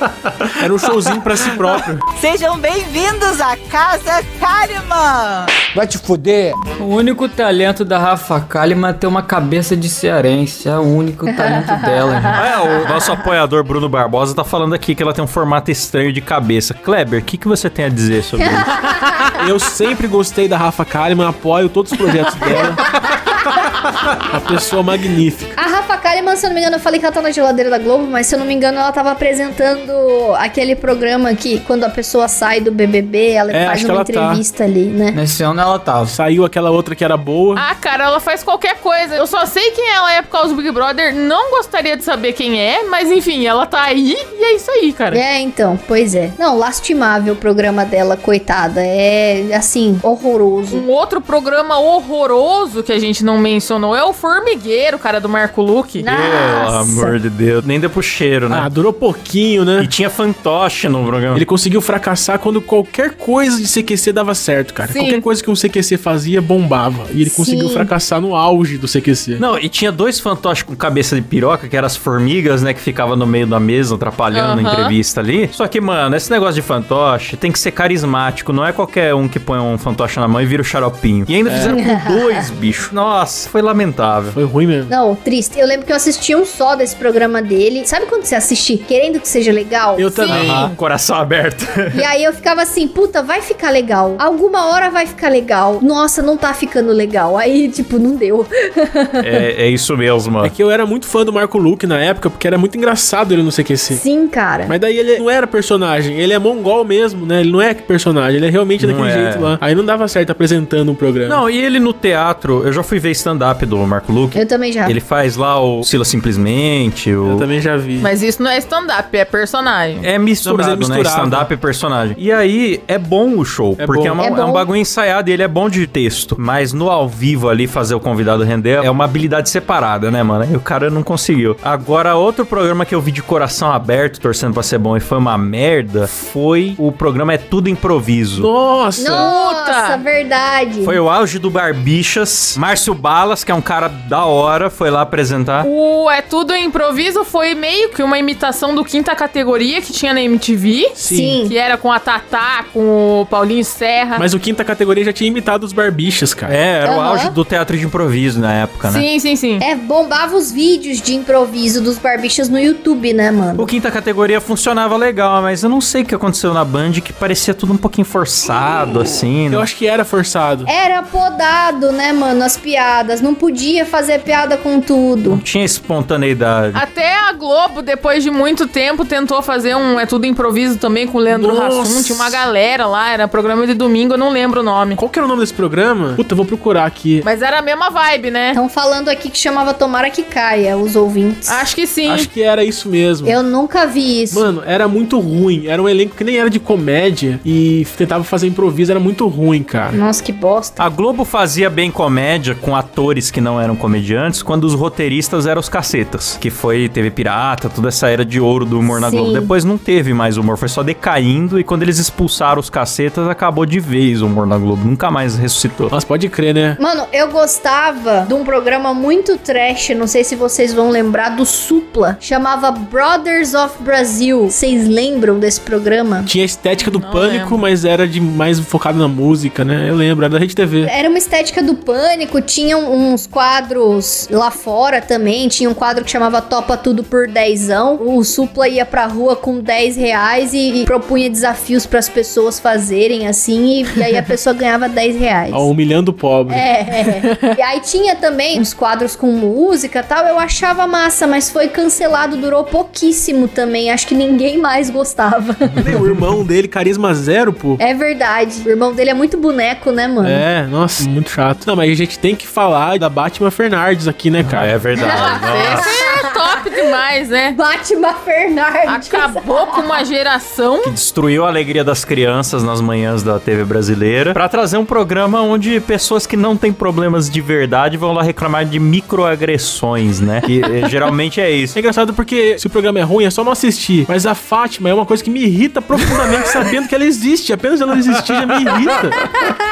[laughs] Era um showzinho pra si próprio. Sejam bem-vindos à Casa Kalimann! Vai te fuder. O único talento da Rafa Kalimann é ter uma cabeça de cearense. É o único talento [laughs] dela. gente. Ah, o nosso apoiador Bruno Barbosa tá falando aqui que ela tem um formato estranho de cabeça. Kleber, o que, que você tem a dizer sobre isso? [laughs] Eu sempre gostei da Rafa Kalimann, apoio todos os projetos dela. Uma pessoa magnífica. A Kalimann, se eu não me engano, eu falei que ela tá na geladeira da Globo, mas se eu não me engano, ela tava apresentando aquele programa que quando a pessoa sai do BBB, ela É, faz uma ela tá. entrevista ali, né? Nesse ano ela tava. Saiu aquela outra que era boa. Ah, cara, ela faz qualquer coisa. Eu só sei quem ela é por causa do Big Brother. Não gostaria de saber quem é, mas enfim, ela tá aí e é isso aí, cara. É, então, pois é. Não, lastimável o programa dela, coitada. É, assim, horroroso. Um outro programa horroroso que a gente não mencionou é o Formigueiro, cara, do Marco Luque. Pelo Nossa. amor de Deus. Nem deu pro cheiro, né? Ah, durou pouquinho, né? E tinha fantoche no programa. Ele conseguiu fracassar quando qualquer coisa de CQC dava certo, cara. Sim. Qualquer coisa que um CQC fazia bombava. E ele conseguiu Sim. fracassar no auge do CQC. Não, e tinha dois fantoches com cabeça de piroca, que eram as formigas, né, que ficavam no meio da mesa atrapalhando a Aham. entrevista ali. Só que, mano, esse negócio de fantoche tem que ser carismático, não é qualquer um que põe um fantoche na mão e vira o xaropinho. E ainda fizeram com [laughs] dois, bicho. Nossa, foi lamentável. Foi ruim mesmo. Não, triste. Eu lembro que eu assisti um só desse programa dele. Sabe quando você assiste querendo que seja legal? Eu também. Aham, coração aberto. [laughs] E aí eu ficava assim, puta, vai ficar legal. Alguma hora vai ficar legal. Nossa, não tá ficando legal. Aí, tipo, não deu. [laughs] é, é isso mesmo, É que eu era muito fã do Marco Luque na época, porque era muito engraçado ele no CQC. Sim, cara. Mas daí ele não era personagem, ele é mongol mesmo, né? Ele não é personagem, ele é realmente Não daquele é. jeito lá. Aí não dava certo apresentando um programa. Não, e ele no teatro, eu já fui ver stand-up do Marco Luque. Eu também já. Ele faz lá o Sila Simplesmente, eu o... também já vi. Mas isso não é stand-up, é personagem. É misturado, Não, é né? misturado. Stand-up e personagem. E aí, é bom o show, É porque bom. é, uma- É é um bagulho ensaiado e ele é bom de texto. Mas no ao vivo ali, fazer o convidado render é uma habilidade separada, né, mano? E o cara não conseguiu. Agora, outro programa que eu vi de coração aberto, torcendo pra ser bom e foi uma merda, foi o programa É Tudo Improviso. Nossa! Nossa, Puta! verdade. Foi o auge do Barbixas. Márcio Balas, que é um cara da hora, foi lá apresentar. O É Tudo Improviso foi meio que uma imitação do Quinta Categoria que tinha na MTV. Sim. Que era com a Tatá, com o Paulinho Serra. Mas o quinta categoria já tinha imitado os barbichas, cara. É, era o Aham. auge do teatro de improviso na época, né? Sim, sim, sim. É, bombava os vídeos de improviso dos barbichas no YouTube, né, mano? O quinta categoria funcionava legal, mas eu não sei o que aconteceu na Band que parecia tudo um pouquinho forçado, assim. Eu né? acho que era forçado. Era podado, né, mano, as piadas. Não podia fazer piada com Não tudo. Tinha espontaneidade. Até a Globo, depois de muito tempo, tentou fazer um É Tudo Improviso também com o Leandro. Hassum. Tinha uma galera lá, era programa de domingo, eu não lembro o nome. Qual que era o nome desse programa? Puta, eu vou procurar aqui. Mas era a mesma vibe, né? Estão falando aqui que chamava Tomara que Caia, os ouvintes. Acho que sim. Acho que era isso mesmo. Eu nunca vi isso. Mano, era muito ruim. Era um elenco que nem era de comédia e tentava fazer improviso, era muito ruim, cara. Nossa, que bosta. A Globo fazia bem comédia com atores que não eram comediantes quando os roteiristas eram os cacetas. Que foi TV Pirata, toda essa era de ouro do humor na Sim. Globo. Depois não teve mais humor, foi só decaindo. E quando eles expulsaram os cacetas, acabou de vez o humor na Globo. Nunca mais ressuscitou. Nossa, pode crer, né? Mano, eu gostava de um programa muito trash, não sei se vocês vão lembrar, do Supla. Chamava Brothers of Brazil. Vocês lembram desse programa? Tinha a estética do Não pânico, lembro. mas era de mais focado na música, né? Eu lembro, era da Rede TV. Era uma estética do pânico, tinha uns quadros lá fora também. Tinha um quadro que chamava Topa Tudo por Dezão. O Supla ia pra rua com 10 reais e, e propunha desafios pras pessoas fazerem assim. E, e aí a [laughs] pessoa ganhava 10 reais. Ó, humilhando o pobre. É, é. E aí tinha também uns quadros com música e tal. Eu achava massa, mas foi cancelado, durou pouquíssimo também. Acho que ninguém mais gostava. [laughs] o irmão dele, carisma zero, pô. É verdade. O irmão dele é muito boneco, né, mano? É, nossa, muito chato. Não, mas a gente tem que falar da Batman Fernardes aqui, né, cara? É verdade. Nossa. Demais, né? Batman Fernandes. Acabou com uma geração. que destruiu a alegria das crianças nas manhãs da TV brasileira, pra trazer um programa onde pessoas que não têm problemas de verdade vão lá reclamar de microagressões, né? Que eh, [laughs] geralmente é isso. É engraçado porque se o programa é ruim é só não assistir. Mas a Fátima é uma coisa que me irrita profundamente [laughs] sabendo que ela existe. Apenas ela existir já me irrita.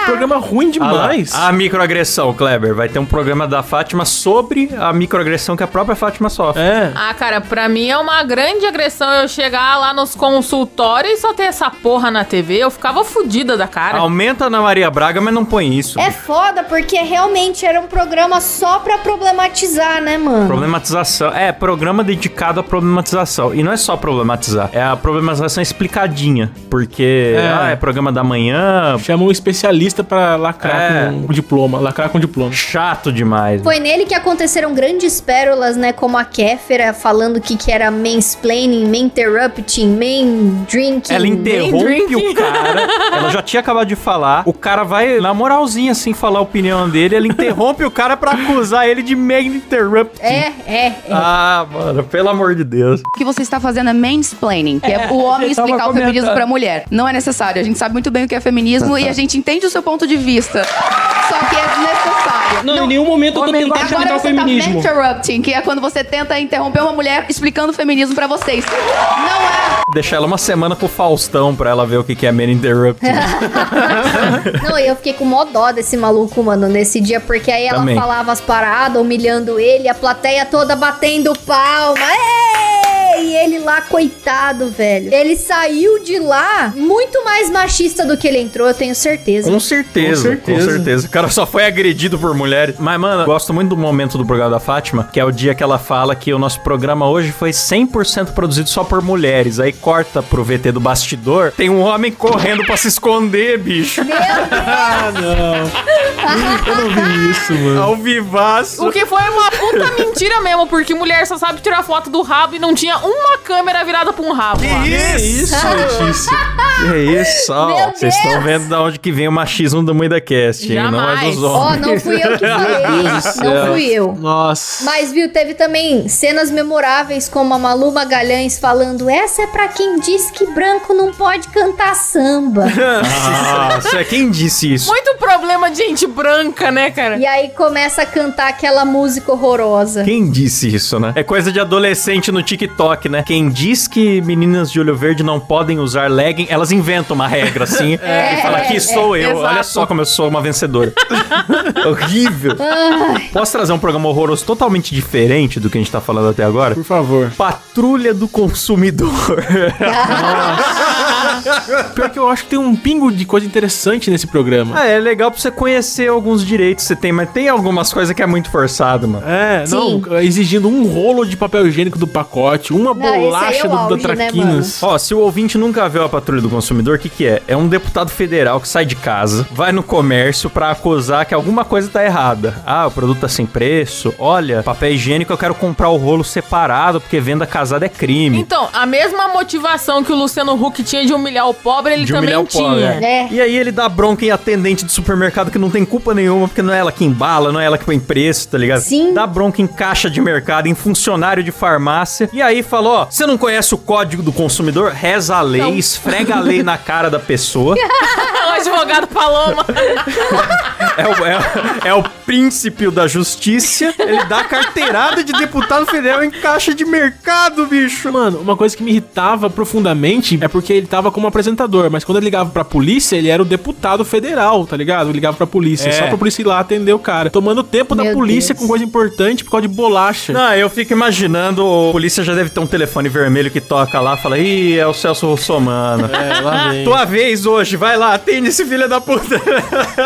Programa ruim Ah demais. A microagressão, Kleber. Vai ter um programa da Fátima sobre a microagressão que a própria Fátima sofre. É. Ah, cara, pra mim é uma grande agressão eu chegar lá nos consultórios e só ter essa porra na TV. Eu ficava fudida da cara. Aumenta a Ana Maria Braga, mas não põe isso. É foda, porque realmente era um programa só pra problematizar, né, mano? Problematização. É, programa dedicado à problematização. E não é só problematizar, é a problematização explicadinha. Porque, É. ah, é programa da manhã, Chama um especialista pra lacrar É. com diploma. Lacrar com diploma. chato demais. Foi nele que aconteceram grandes pérolas, né? Como a Kéfera falando que, que era mansplaining, main interrupting, main drinking. Ela interrompe drinking. o cara. Ela já tinha acabado de falar. O cara vai, na moralzinha, assim, falar a opinião dele. Ela interrompe o cara pra acusar ele de main interrupt. É, é, é. Ah, mano, pelo amor de Deus. O que você está fazendo é mansplaining, que é, o homem explicar o feminismo pra mulher. Não é necessário. A gente sabe muito bem o que é feminismo e a gente entende o seu ponto de vista. Só que é necessário. Nenhum momento eu tô tentando explicar Agora o você tá feminismo. interrupting, que é quando você tenta interromper uma mulher explicando o feminismo pra vocês. Não é. Deixar ela uma semana com o Faustão pra ela ver o que que é main interrupt. [laughs] Não, e eu fiquei com mó dó desse maluco, mano, nesse dia, porque aí ela Também. falava as paradas, humilhando ele, a plateia toda batendo palma. Ei! E ele lá, coitado, velho. Ele saiu de lá muito mais machista do que ele entrou, eu tenho certeza. Com certeza, Com certeza. com certeza. O cara só foi agredido por mulheres. Mas, mano, eu gosto muito do momento do programa da Fátima, que é o dia que ela fala que o nosso programa hoje foi 100% produzido só por mulheres. Aí corta pro VT do bastidor, tem um homem correndo pra se esconder, bicho. Ah, não. Eu não vi isso, mano. Ao vivaço. O que foi uma puta mentira mesmo, porque mulher só sabe tirar foto do rabo e não tinha uma câmera virada pra um rabo. lá. Que isso? [laughs] Letícia. Que isso? ó. Vocês estão vendo da onde que vem o machismo do MuidaCast, hein? Não é dos Ó, homens. não fui eu que falei, não fui eu. Nossa. Mas, viu, teve também cenas memoráveis como a Malu Magalhães falando essa é pra quem diz que branco não pode cantar samba. [laughs] Nossa, quem disse isso? Muito problema de gente branca, né, cara? e aí começa a cantar aquela música horrorosa. Quem disse isso, né? É coisa de adolescente no TikTok, TikTok, né? Quem diz que meninas de olho verde não podem usar legging, elas inventam uma regra assim [laughs] e falam aqui sou eu. exato. Olha só como eu sou uma vencedora. [laughs] Horrível. Posso trazer um programa horroroso totalmente diferente do que a gente tá falando até agora? Por favor. Patrulha do Consumidor. [laughs] [laughs] Pior que eu acho que tem um pingo de coisa interessante nesse programa. ah, é legal pra você conhecer alguns direitos que você tem, mas tem algumas coisas que é muito forçado, mano. É, Sim. não, exigindo um rolo de papel higiênico do pacote, uma Não, aí bolacha é do, auge, da né, Traquinas. Ó, se o ouvinte nunca viu a Patrulha do Consumidor, o que que é? É um deputado federal que sai de casa, vai no comércio pra acusar que alguma coisa tá errada. Ah, o produto tá sem preço. Olha, papel higiênico eu quero comprar o rolo separado porque venda casada é crime. Então, a mesma motivação que o Luciano Huck tinha de humilhar o pobre, ele de também humilhar o pobre. tinha. é. É. E aí ele dá bronca em atendente de supermercado que não tem culpa nenhuma, porque não é ela que embala, não é ela que põe preço, tá ligado? Sim. Dá bronca em caixa de mercado, em funcionário de farmácia. E aí falou, ó, você não conhece o código do consumidor? Reza a lei, Não. esfrega a lei na cara da pessoa. [laughs] o advogado Paloma. [laughs] É o, é, é o príncipe da justiça. Ele dá carteirada de deputado federal em caixa de mercado, bicho. Mano, uma coisa que me irritava profundamente é porque ele tava como apresentador, mas quando ele ligava pra polícia, ele era o deputado federal, tá ligado? Ele ligava pra polícia, É. só pra polícia ir lá atender o cara. Tomando tempo da Meu polícia Deus. com coisa importante por causa de bolacha. Não, eu fico imaginando, o polícia já deve ter um telefone vermelho que toca lá, fala, ih, é o Celso Russomano. É, lá vem. Tua vez hoje, vai lá, atende esse filho da puta.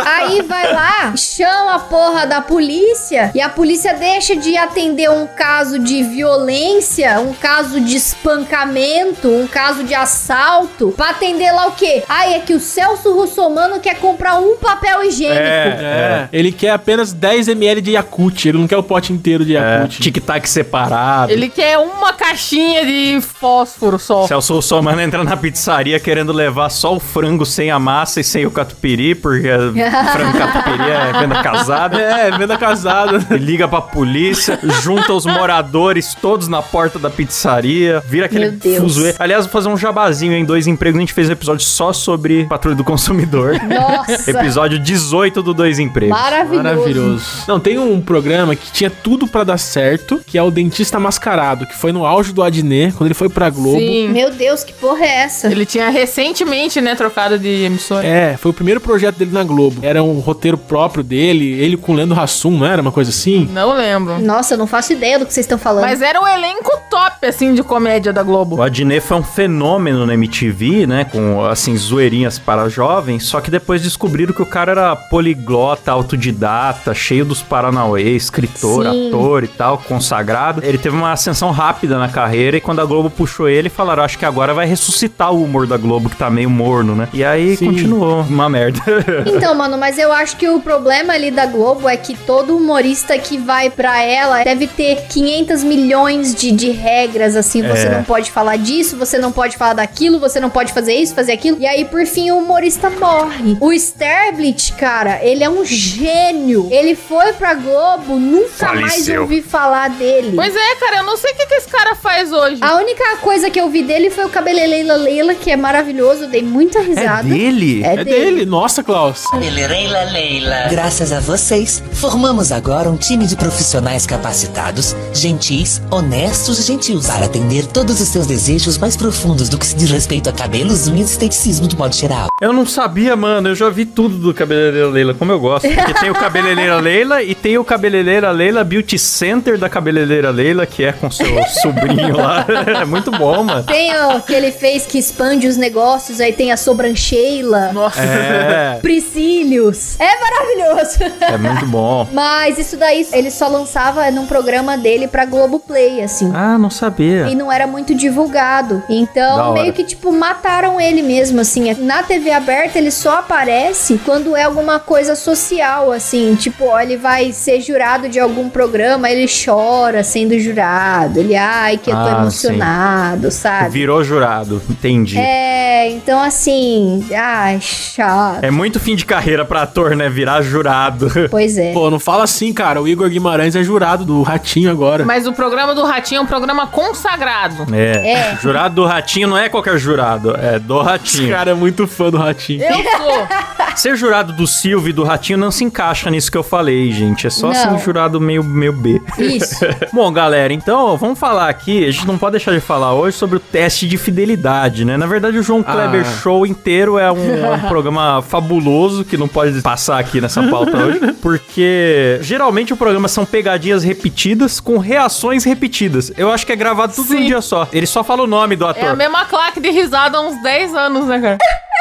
Aí vai lá, chama a porra da polícia e a polícia deixa de atender um caso de violência, um caso de espancamento, um caso de assalto, pra atender lá o quê? Ai, é que o Celso Russomano quer comprar um papel higiênico. É, ele quer apenas 10 ml de Yakult, ele não quer o pote inteiro de É, Yakult. tic-tac separado. Ele quer uma caixinha de fósforo só. Celso Russomano entra na pizzaria querendo levar só o frango sem a massa e sem o catupiry, porque [laughs] frango catupiry é venda casada. É, venda casada. Ele liga pra polícia, junta os moradores todos na porta da pizzaria, vira aquele fuzuê. Aliás, vou fazer um jabazinho em dois empregos. A gente fez um episódio só sobre patrulha do consumidor. [laughs] Nossa, episódio 18 do Dois Empregos. maravilhoso. Maravilhoso. Não, tem um programa que tinha tudo pra dar certo, que é o Dentista Mascarado, que foi no auge do Adnet, quando ele foi pra Globo. Sim. Meu Deus, que porra é essa? Ele tinha recentemente, né, trocado de emissora. É, foi o primeiro projeto dele na Globo. Era um roteiro próprio dele, ele com o Leandro Hassum, não era uma coisa assim? Não lembro. Nossa, eu não faço ideia do que vocês estão falando. Mas era um elenco top, assim, de comédia da Globo. O Adnet foi um fenômeno na MTV, né? Com, assim, zoeirinhas para jovens. Só que depois descobriram que o cara era poliglota, autodidata, cheio dos Paranauê, escritor, Sim. ator e tal, consagrado. Ele teve uma ascensão rápida na carreira e quando a Globo puxou ele, falaram, acho que agora vai ressuscitar o humor da Globo, que tá meio morno, né? E aí Sim. continuou uma merda. [laughs] Então, mano, mas eu acho que o problema ali da Globo é que todo humorista que vai pra ela deve ter 500 milhões de, de regras, assim. Você É. não pode falar disso, você não pode falar daquilo, você não pode fazer isso, fazer aquilo. E aí, por fim, o humorista morre. O Sterblit, cara, ele é um gênio. Ele foi pra Globo, nunca mais Faleceu. ouvi falar dele. Pois é, cara, eu não sei o que, que esse cara faz hoje. A única coisa que eu vi dele foi o Cabeleleila Leila, que é maravilhoso, eu dei muita risada. dele? É É dele, nossa, Klaus. Leila Leila. Graças a vocês, formamos agora um time de profissionais capacitados, gentis, honestos e gentios para atender todos os seus desejos mais profundos do que se diz respeito a cabelos, unhas e esteticismo do modo geral. Eu não sabia, mano. Eu já vi tudo do Cabeleireira Leila, como eu gosto. Porque tem o Cabeleireira [laughs] Leila e tem o Cabeleireira Leila Beauty Center da Cabeleireira Leila, que é com seu [laughs] sobrinho lá. [laughs] É muito bom, mano. Tem o que ele fez que expande os negócios, aí tem a sobrancheila, Nossa. É, Priscílios. É maravilhoso. é muito bom. Mas isso daí ele só lançava num programa dele pra Globoplay, assim. Ah, não sabia. E não era muito divulgado. Então, meio que, tipo, mataram ele mesmo, assim. Na TV aberta, ele só aparece quando é alguma coisa social, assim. Tipo, ó, ele vai ser jurado de algum programa, ele chora sendo jurado. Ele, ai, que eu tô Ah, emocionado, sabe? Virou jurado, entendi. É, então assim, ai, chato. É muito fim de carreira pra ator, né? Virar jurado. [laughs] Pois é. Pô, não fala assim, cara. O Igor Guimarães é jurado do Ratinho agora. Mas o programa do Ratinho é um programa consagrado. É. É. Jurado do Ratinho não é qualquer jurado, é do Esse Ratinho. cara é muito fã do Ratinho. Eu sou. Ser jurado do Silvio e do Ratinho não se encaixa nisso que eu falei, gente. É só Não. ser um jurado meio, meio B. Isso. [laughs] Bom, galera, então vamos falar aqui. A gente não pode deixar de falar hoje sobre o teste de fidelidade, né? Na verdade, o João Kleber Ah. Show inteiro é um, é um [laughs] programa fabuloso que não pode passar aqui nessa pauta hoje, porque geralmente o programa são pegadinhas repetidas com reações repetidas. Eu acho que é gravado tudo Sim. dia só. Ele só fala o nome do É a ator. mesma claque de risada uns 10 anos, né, cara? [laughs]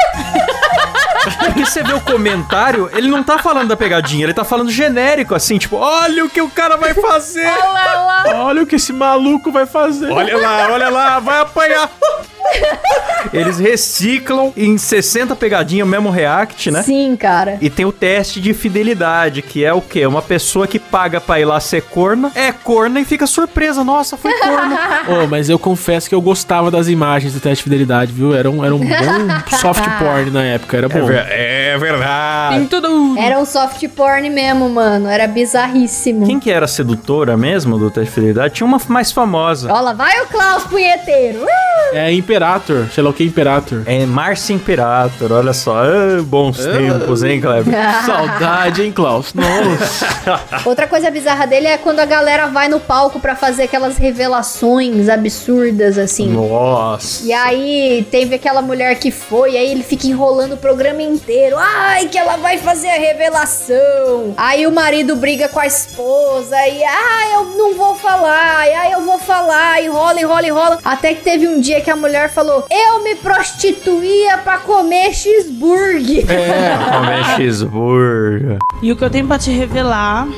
Porque você vê o comentário, ele não tá falando da pegadinha, ele tá falando genérico, assim, tipo, olha o que o cara vai fazer. Olha lá. Olha o que esse maluco vai fazer. Olha lá, olha lá, vai apanhar. Eles reciclam em 60 pegadinhas o mesmo react, né? Sim, cara. E tem o teste de fidelidade, que é o quê? Uma pessoa que paga pra ir lá ser corna, é corna e fica surpresa. Nossa, foi corna. [laughs] Ô, mas eu confesso que eu gostava das imagens do teste de fidelidade, viu? Era um, era um bom [laughs] soft porn na época, era bom. é verdade. Tem tudo. Era um soft porn mesmo, mano. Era bizarríssimo. Quem que era a sedutora mesmo do teste de fidelidade? Tinha uma mais famosa. Olha lá, vai o Klaus punheteiro. Uh! É Imperator, sei lá o que é Imperator. É Márcia Imperator, olha só. Ah, bons tempos, hein, Kleber? [laughs] Saudade, hein, Klaus? Nossa. [laughs] Outra coisa bizarra dele é quando a galera vai no palco pra fazer aquelas revelações absurdas, assim. Nossa. E aí teve aquela mulher que foi, aí ele fica enrolando o programa inteiro. Ai, que ela vai fazer a revelação. Aí o marido briga com a esposa e ai, eu não vou falar. Ai, eu vou falar. Enrola, enrola, enrola. Até que teve um dia que a mulher falou: "Eu me prostituía pra comer cheeseburger". Comer [laughs] cheeseburger. E o que eu tenho pra te revelar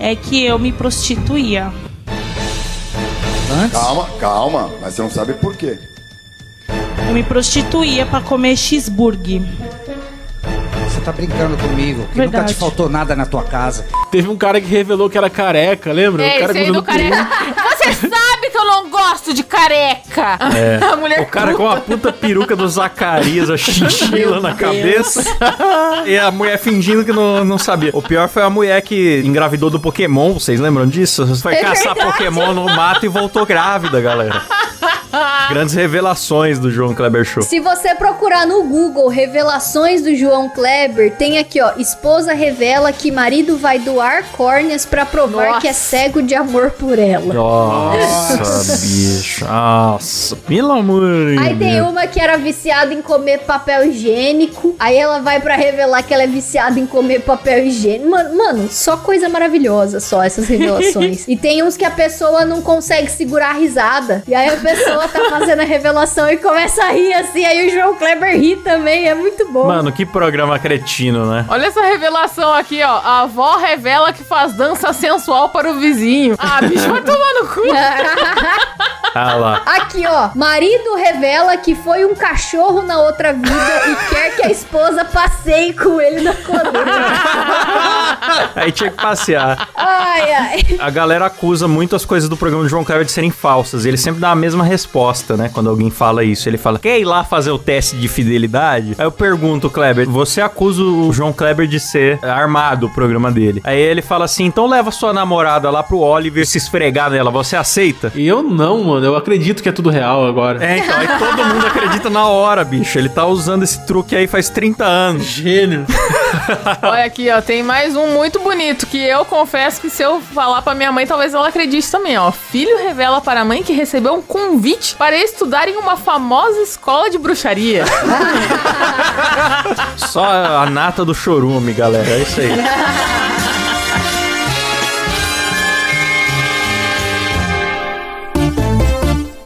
é que eu me prostituía. Calma, calma, mas você não sabe por quê. Eu me prostituía pra comer cheeseburger. Você tá brincando comigo, que nunca Verdade. te faltou nada na tua casa. Teve um cara que revelou que era careca, lembra? É, o cara esse do careca. Você sabe que eu não gosto de careca. É. [laughs] A mulher O cara com a puta peruca do Zacarias, a chinchila na cabeça. e a mulher fingindo que não, não sabia. O pior foi a mulher que engravidou do Pokémon. Vocês lembram disso? Foi É caçar verdade. Pokémon no mato e voltou grávida, galera. [laughs] [laughs] Grandes revelações do João Kleber Show. Se você procurar no Google revelações do João Kleber, tem aqui, ó. Esposa revela que marido vai doar córneas pra provar Nossa. que é cego de amor por ela. Nossa, bicho. Nossa, pelo amor de Aí tem Deus. uma que era viciada em comer papel higiênico. Aí ela vai pra revelar que ela é viciada em comer papel higiênico. Mano, mano, só coisa maravilhosa, só essas revelações. [laughs] e tem uns que a pessoa não consegue segurar a risada. E aí a pessoa tá fazendo a revelação e começa a rir assim. Aí o João Kleber ri também. É muito bom. Mano, que programa cretino, né? Olha essa revelação aqui, ó. A avó revela que faz dança sensual para o vizinho. Ah, bicho, vai tomar no cu. [laughs] Ah lá. Aqui, ó. Marido revela que foi um cachorro na outra vida e quer que a esposa passeie com ele na coluna. Aí tinha que passear. Ai, ai. A galera acusa muito as coisas do programa do João Kleber de serem falsas. Ele sempre dá a mesma resposta, né? Quando alguém fala isso. Ele fala, quer ir lá fazer o teste de fidelidade? Aí eu pergunto, Kleber, você acusa o João Kleber de ser armado o programa dele. Aí ele fala assim, então leva sua namorada lá pro Oliver se esfregar nela. Você aceita? E eu não, mano. Eu acredito que é tudo real agora. É, então, aí todo mundo acredita na hora, bicho. Ele tá usando esse truque aí faz 30 anos. Gênio. [laughs] [laughs] Olha aqui, ó. Tem mais um muito bonito que eu confesso que se eu falar pra minha mãe, talvez ela acredite também, ó. Filho revela para a mãe que recebeu um convite para estudar em uma famosa escola de bruxaria. [laughs] Só a nata do chorume, galera. É isso aí. [laughs]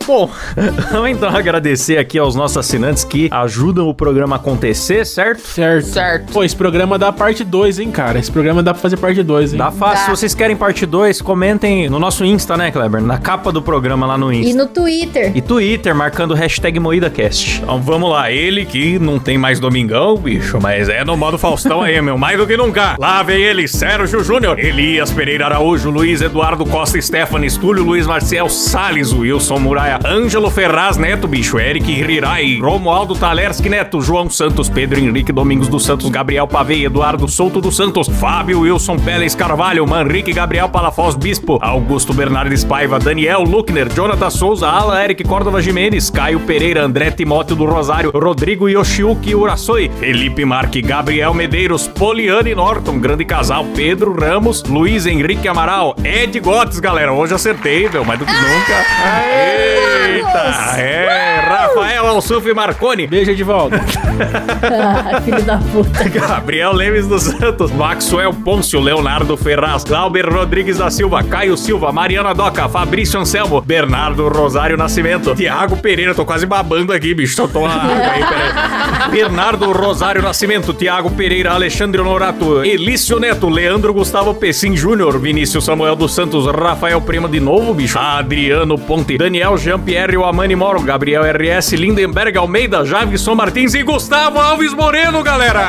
Bom, [laughs] vamos então agradecer aqui aos nossos assinantes que ajudam o programa a acontecer, certo? Certo. Certo. Pô, esse programa dá parte 2, hein, cara? Esse programa dá pra fazer parte 2, hein? Dá fácil. Dá. Se vocês querem parte 2, comentem no nosso Insta, né, Kleber? Na capa do programa lá no E Insta. no Twitter. E Twitter, marcando o hashtag MoídaCast. Então vamos lá, ele que não tem mais domingão, bicho, mas é no modo Faustão aí, meu, mais do que nunca. Lá vem ele, Sérgio Júnior, Elias Pereira Araújo, Luiz Eduardo Costa Stephanie, Estúlio Luiz Marcel Salles, Wilson Muralha Olha, Ângelo Ferraz Neto, bicho, Eric Rirai, Romualdo Talerski Neto, João Santos, Pedro Henrique Domingos dos Santos, Gabriel Pavei, Eduardo Souto dos Santos, Fábio Wilson Pérez Carvalho, Manrique Gabriel Palafoz Bispo, Augusto Bernardes Paiva, Daniel Luckner, Jonathan Souza, Alan Eric Córdova Jimenez, Caio Pereira, André Timóteo do Rosário, Rodrigo Yoshiuki Urasoi, Felipe Marque, Gabriel Medeiros, Poliane Norton, grande casal, Pedro Ramos, Luiz Henrique Amaral, Ed Gottes, galera, hoje acertei, meu, mais do que nunca. Eita, é, Rafael Alsuf Marconi, Beijo de volta. Ah, [laughs] filho da puta. [laughs] Gabriel Lemes dos Santos, Maxwell Pôncio, Leonardo Ferraz, Glauber Rodrigues da Silva, Caio Silva, Mariana Doca, Fabrício Anselmo, Bernardo Rosário Nascimento, Tiago Pereira, tô quase babando aqui, bicho, tô tomando água aí, peraí. [laughs] Bernardo Rosário Nascimento, Tiago Pereira, Alexandre Honorato, Elício Neto, Leandro Gustavo Pessim Júnior, Vinícius Samuel dos Santos, Rafael Prima de novo, bicho, Adriano Ponte, Daniel Jean-Pierre Amani Moro, Gabriel RS, Lindenberg Almeida, Javison Martins e Gustavo Alves Moreno, galera!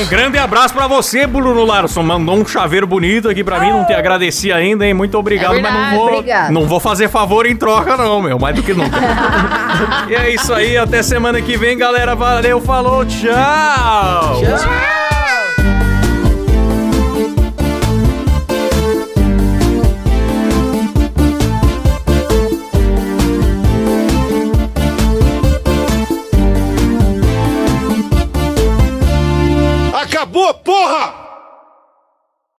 Um grande abraço pra você, Bruno Larson. Mandou um chaveiro bonito aqui pra mim. Não te agradeci ainda, hein? Muito obrigado, É mas não verdade, vou, obrigado. não vou fazer favor em troca, não, meu. Mais do que nunca. [laughs] e é isso aí. Até semana que vem, galera. Valeu, falou, tchau! Acabou, porra!